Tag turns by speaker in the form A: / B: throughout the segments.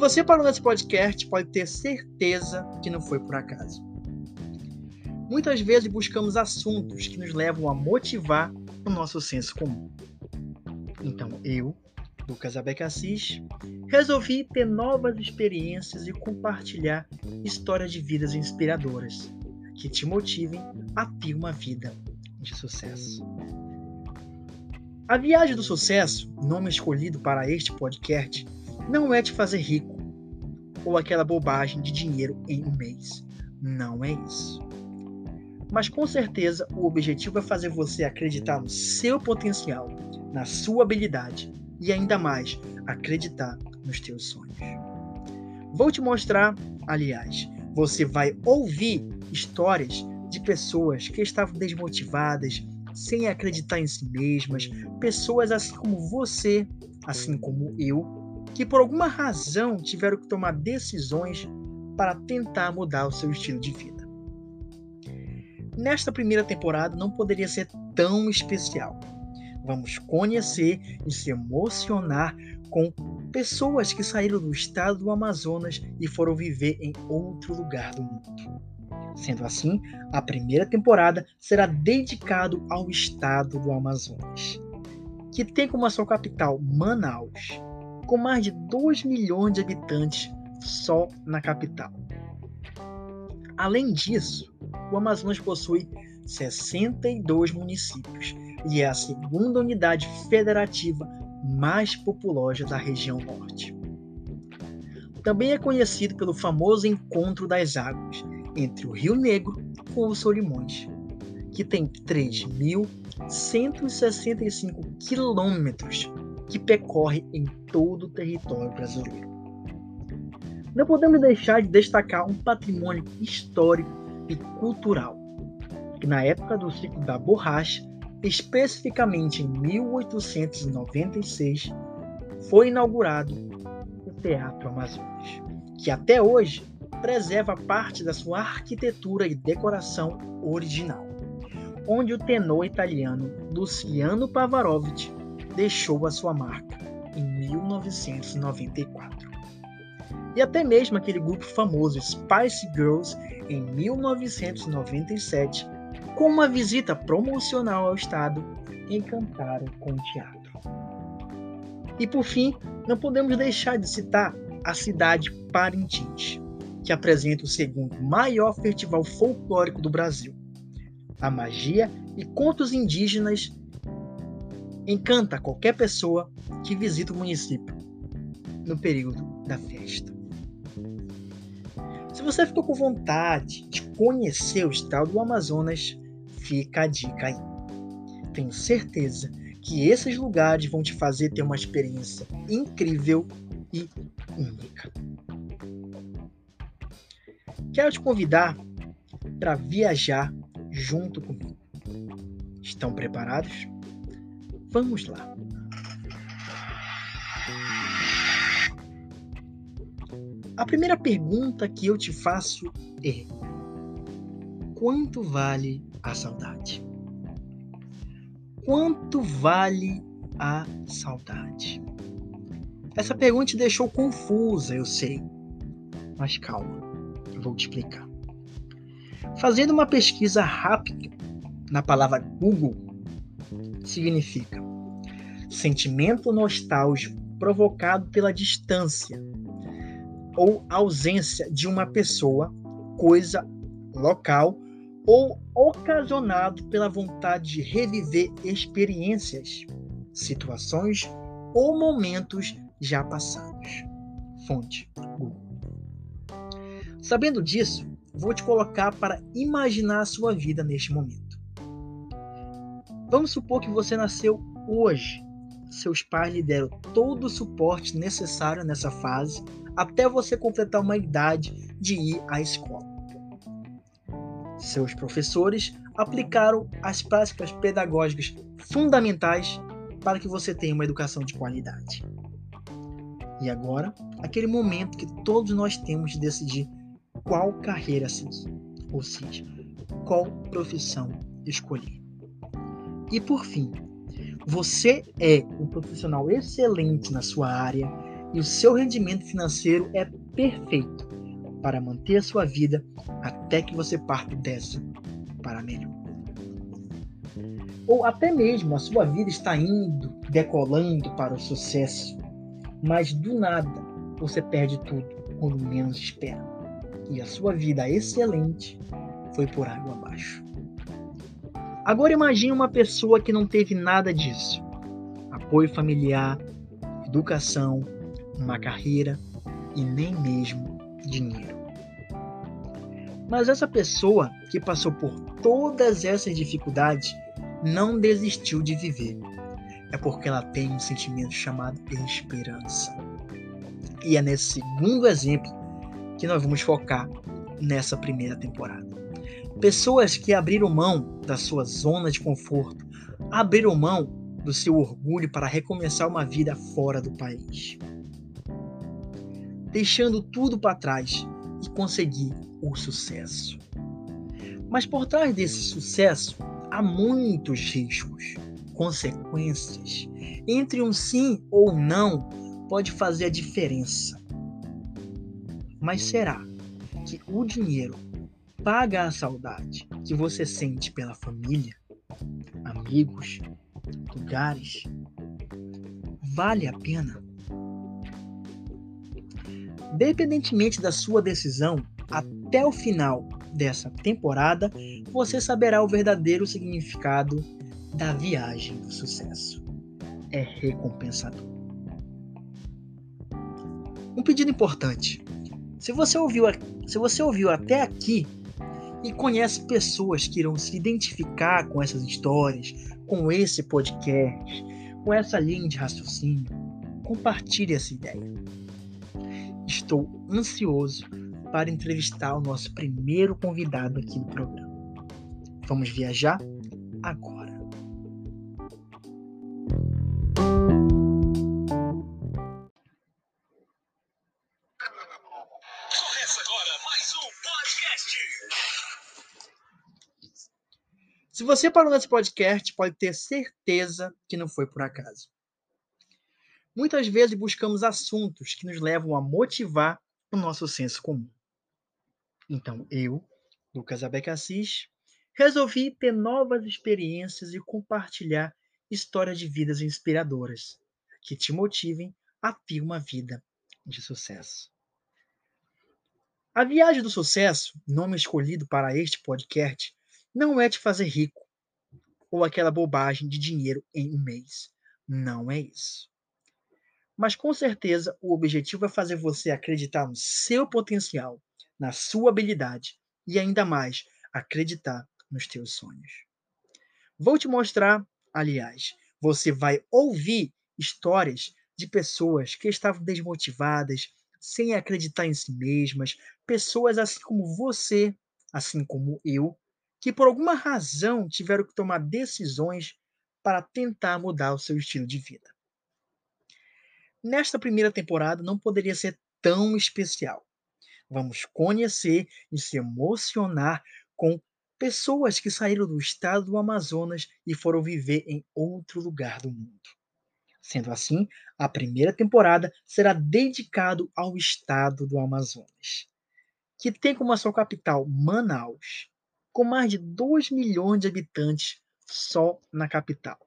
A: você parou nesse podcast, pode ter certeza que não foi por acaso. Muitas vezes buscamos assuntos que nos levam a motivar o nosso senso comum. Então eu, Lucas Abecassis, resolvi ter novas experiências e compartilhar histórias de vidas inspiradoras que te motivem a ter uma vida de sucesso. A viagem do sucesso, nome escolhido para este podcast, não é te fazer rico ou aquela bobagem de dinheiro em um mês. Não é isso. Mas com certeza o objetivo é fazer você acreditar no seu potencial, na sua habilidade e ainda mais acreditar nos teus sonhos. Vou te mostrar, aliás, você vai ouvir histórias de pessoas que estavam desmotivadas, sem acreditar em si mesmas, pessoas assim como você, assim como eu, que por alguma razão tiveram que tomar decisões para tentar mudar o seu estilo de vida. Nesta primeira temporada não poderia ser tão especial. Vamos conhecer e se emocionar com pessoas que saíram do estado do Amazonas e foram viver em outro lugar do mundo. Sendo assim, a primeira temporada será dedicada ao estado do Amazonas, que tem como sua capital Manaus, com mais de 2 milhões de habitantes só na capital. Além disso, o Amazonas possui 62 municípios e é a segunda unidade federativa mais populosa da região norte. Também é conhecido pelo famoso Encontro das Águas entre o Rio Negro com o Solimões, que tem 3.165 quilômetros que percorre em todo o território brasileiro. Não podemos deixar de destacar um patrimônio histórico e cultural, que na época do ciclo da borracha, especificamente em 1896, foi inaugurado o Teatro Amazonas, que até hoje preserva parte da sua arquitetura e decoração original, onde o tenor italiano Luciano Pavarotti deixou a sua marca em 1994. E até mesmo aquele grupo famoso Spice Girls em 1997, com uma visita promocional ao estado, encantaram com o teatro. E por fim, não podemos deixar de citar a cidade Parintins, que apresenta o segundo maior festival folclórico do Brasil. A magia e contos indígenas encanta qualquer pessoa que visita o município no período da festa. Se você ficou com vontade de conhecer o estado do Amazonas, fica a dica aí. Tenho certeza que esses lugares vão te fazer ter uma experiência incrível e única. Quero te convidar para viajar junto comigo. Estão preparados? Vamos lá. A primeira pergunta que eu te faço é: quanto vale a saudade? Quanto vale a saudade? Essa pergunta te deixou confusa, eu sei. Mas calma, eu vou te explicar. Fazendo uma pesquisa rápida na palavra Google, significa sentimento nostálgico provocado pela distância ou ausência de uma pessoa, coisa, local ou ocasionado pela vontade de reviver experiências, situações ou momentos já passados. Fonte Google. Sabendo disso, vou te colocar para imaginar a sua vida neste momento. Vamos supor que você nasceu hoje. Seus pais lhe deram todo o suporte necessário nessa fase até você completar uma idade de ir à escola. Seus professores aplicaram as práticas pedagógicas fundamentais para que você tenha uma educação de qualidade. E agora, aquele momento que todos nós temos de decidir qual carreira seguir, ou seja, qual profissão escolher. E por fim, você é um profissional excelente na sua área e o seu rendimento financeiro é perfeito para manter a sua vida até que você parta dessa para melhor. Ou até mesmo a sua vida está indo, decolando para o sucesso, mas do nada você perde tudo quando menos espera. E a sua vida excelente foi por água abaixo. Agora imagine uma pessoa que não teve nada disso. Apoio familiar, educação, uma carreira e nem mesmo dinheiro. Mas essa pessoa que passou por todas essas dificuldades não desistiu de viver. É porque ela tem um sentimento chamado esperança. E é nesse segundo exemplo que nós vamos focar nessa primeira temporada. Pessoas que abriram mão da sua zona de conforto, abriram mão do seu orgulho para recomeçar uma vida fora do país deixando tudo para trás e conseguir o sucesso. Mas por trás desse sucesso há muitos riscos, consequências. Entre um sim ou não pode fazer a diferença. Mas será que o dinheiro paga a saudade que você sente pela família, amigos, lugares? Vale a pena? Independentemente da sua decisão, até o final dessa temporada, você saberá o verdadeiro significado da viagem do sucesso. É recompensador. Um pedido importante. Se você ouviu, se você ouviu até aqui e conhece pessoas que irão se identificar com essas histórias, com esse podcast, com essa linha de raciocínio, compartilhe essa ideia. Estou ansioso para entrevistar o nosso primeiro convidado aqui no programa. Vamos viajar agora. Se você parou nesse podcast, pode ter certeza que não foi por acaso. Muitas vezes buscamos assuntos que nos levam a motivar o nosso senso comum. Então, eu, Lucas Abecassis, resolvi ter novas experiências e compartilhar histórias de vidas inspiradoras que te motivem a ter uma vida de sucesso. A viagem do sucesso, nome escolhido para este podcast, não é te fazer rico ou aquela bobagem de dinheiro em um mês. Não é isso. Mas com certeza o objetivo é fazer você acreditar no seu potencial, na sua habilidade e ainda mais acreditar nos teus sonhos. Vou te mostrar, aliás, você vai ouvir histórias de pessoas que estavam desmotivadas, sem acreditar em si mesmas, pessoas assim como você, assim como eu, que por alguma razão tiveram que tomar decisões para tentar mudar o seu estilo de vida nesta primeira temporada não poderia ser tão especial. Vamos conhecer e se emocionar com pessoas que saíram do estado do Amazonas e foram viver em outro lugar do mundo. Sendo assim, a primeira temporada será dedicada ao estado do Amazonas, que tem como sua capital Manaus, com mais de 2 milhões de habitantes só na capital.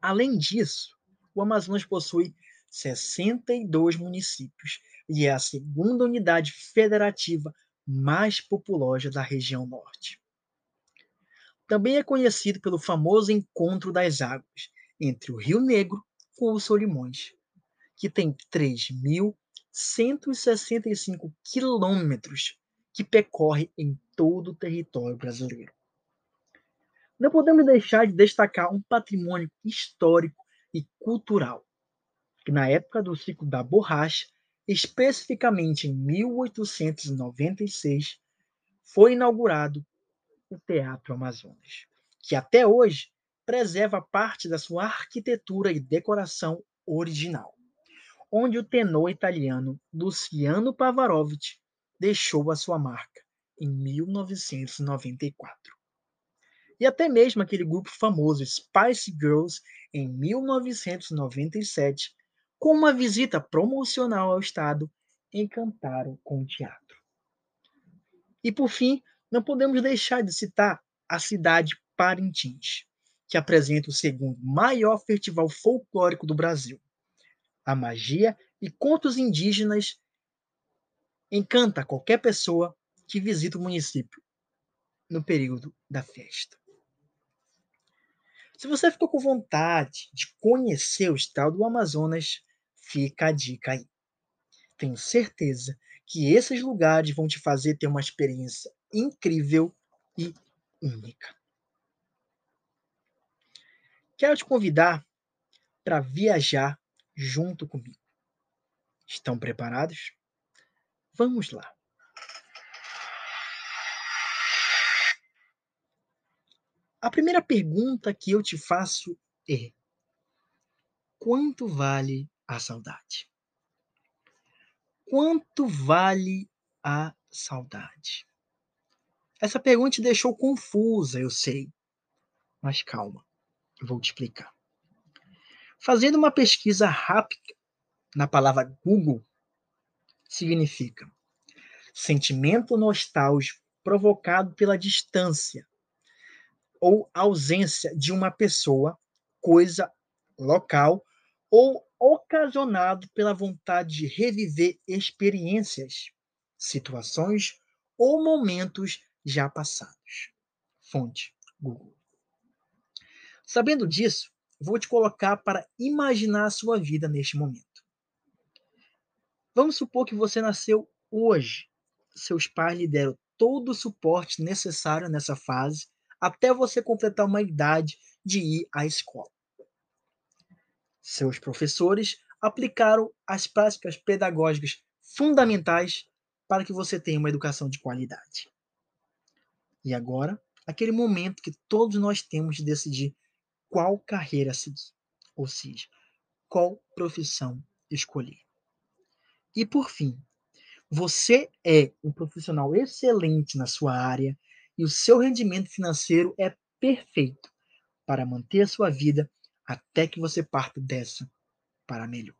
A: Além disso, o Amazonas possui 62 municípios e é a segunda unidade federativa mais populosa da região norte. Também é conhecido pelo famoso Encontro das Águas entre o Rio Negro com os Solimões, que tem 3.165 quilômetros que percorre em todo o território brasileiro. Não podemos deixar de destacar um patrimônio histórico e cultural, que na época do ciclo da borracha, especificamente em 1896, foi inaugurado o Teatro Amazonas, que até hoje preserva parte da sua arquitetura e decoração original, onde o tenor italiano Luciano Pavarotti deixou a sua marca em 1994 e até mesmo aquele grupo famoso Spice Girls, em 1997, com uma visita promocional ao estado, encantaram com o teatro. E por fim, não podemos deixar de citar a cidade Parintins, que apresenta o segundo maior festival folclórico do Brasil. A magia e contos indígenas encanta qualquer pessoa que visita o município no período da festa. Se você ficou com vontade de conhecer o estado do Amazonas, fica a dica aí. Tenho certeza que esses lugares vão te fazer ter uma experiência incrível e única. Quero te convidar para viajar junto comigo. Estão preparados? Vamos lá. A primeira pergunta que eu te faço é: quanto vale a saudade? Quanto vale a saudade? Essa pergunta te deixou confusa, eu sei. Mas calma, eu vou te explicar. Fazendo uma pesquisa rápida na palavra Google, significa sentimento nostálgico provocado pela distância ou ausência de uma pessoa, coisa, local ou ocasionado pela vontade de reviver experiências, situações ou momentos já passados. Fonte Google. Sabendo disso, vou te colocar para imaginar a sua vida neste momento. Vamos supor que você nasceu hoje. Seus pais lhe deram todo o suporte necessário nessa fase até você completar uma idade de ir à escola. Seus professores aplicaram as práticas pedagógicas fundamentais para que você tenha uma educação de qualidade. E agora, aquele momento que todos nós temos de decidir qual carreira seguir, ou seja, qual profissão escolher. E por fim, você é um profissional excelente na sua área e o seu rendimento financeiro é perfeito para manter a sua vida até que você parta dessa para melhor.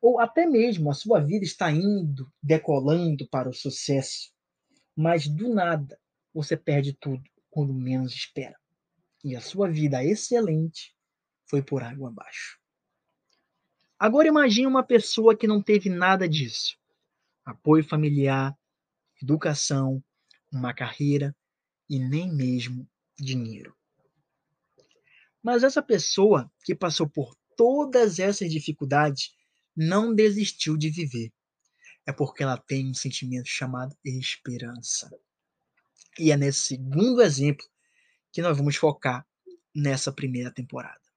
A: Ou até mesmo a sua vida está indo, decolando para o sucesso, mas do nada você perde tudo quando menos espera. E a sua vida excelente foi por água abaixo. Agora imagine uma pessoa que não teve nada disso. Apoio familiar, educação, uma carreira e nem mesmo dinheiro. Mas essa pessoa que passou por todas essas dificuldades não desistiu de viver. É porque ela tem um sentimento chamado esperança. E é nesse segundo exemplo que nós vamos focar nessa primeira temporada.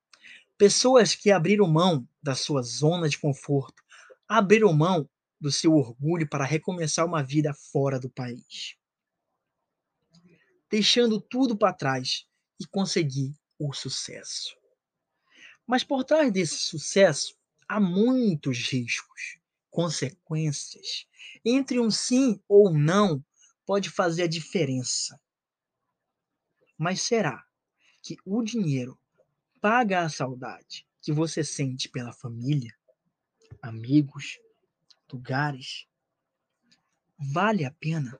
A: Pessoas que abriram mão da sua zona de conforto, abriram mão do seu orgulho para recomeçar uma vida fora do país deixando tudo para trás e conseguir o sucesso. Mas por trás desse sucesso há muitos riscos, consequências. Entre um sim ou não pode fazer a diferença. Mas será que o dinheiro paga a saudade que você sente pela família, amigos, lugares? Vale a pena?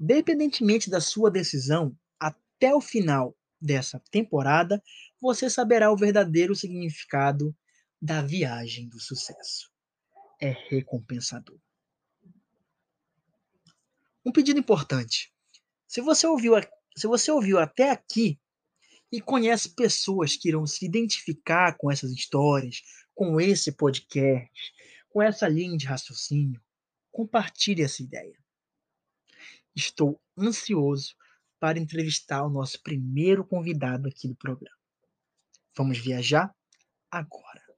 A: Dependentemente da sua decisão, até o final dessa temporada, você saberá o verdadeiro significado da viagem do sucesso. É recompensador. Um pedido importante. Se você ouviu, se você ouviu até aqui e conhece pessoas que irão se identificar com essas histórias, com esse podcast, com essa linha de raciocínio, compartilhe essa ideia. Estou ansioso para entrevistar o nosso primeiro convidado aqui do programa. Vamos viajar agora.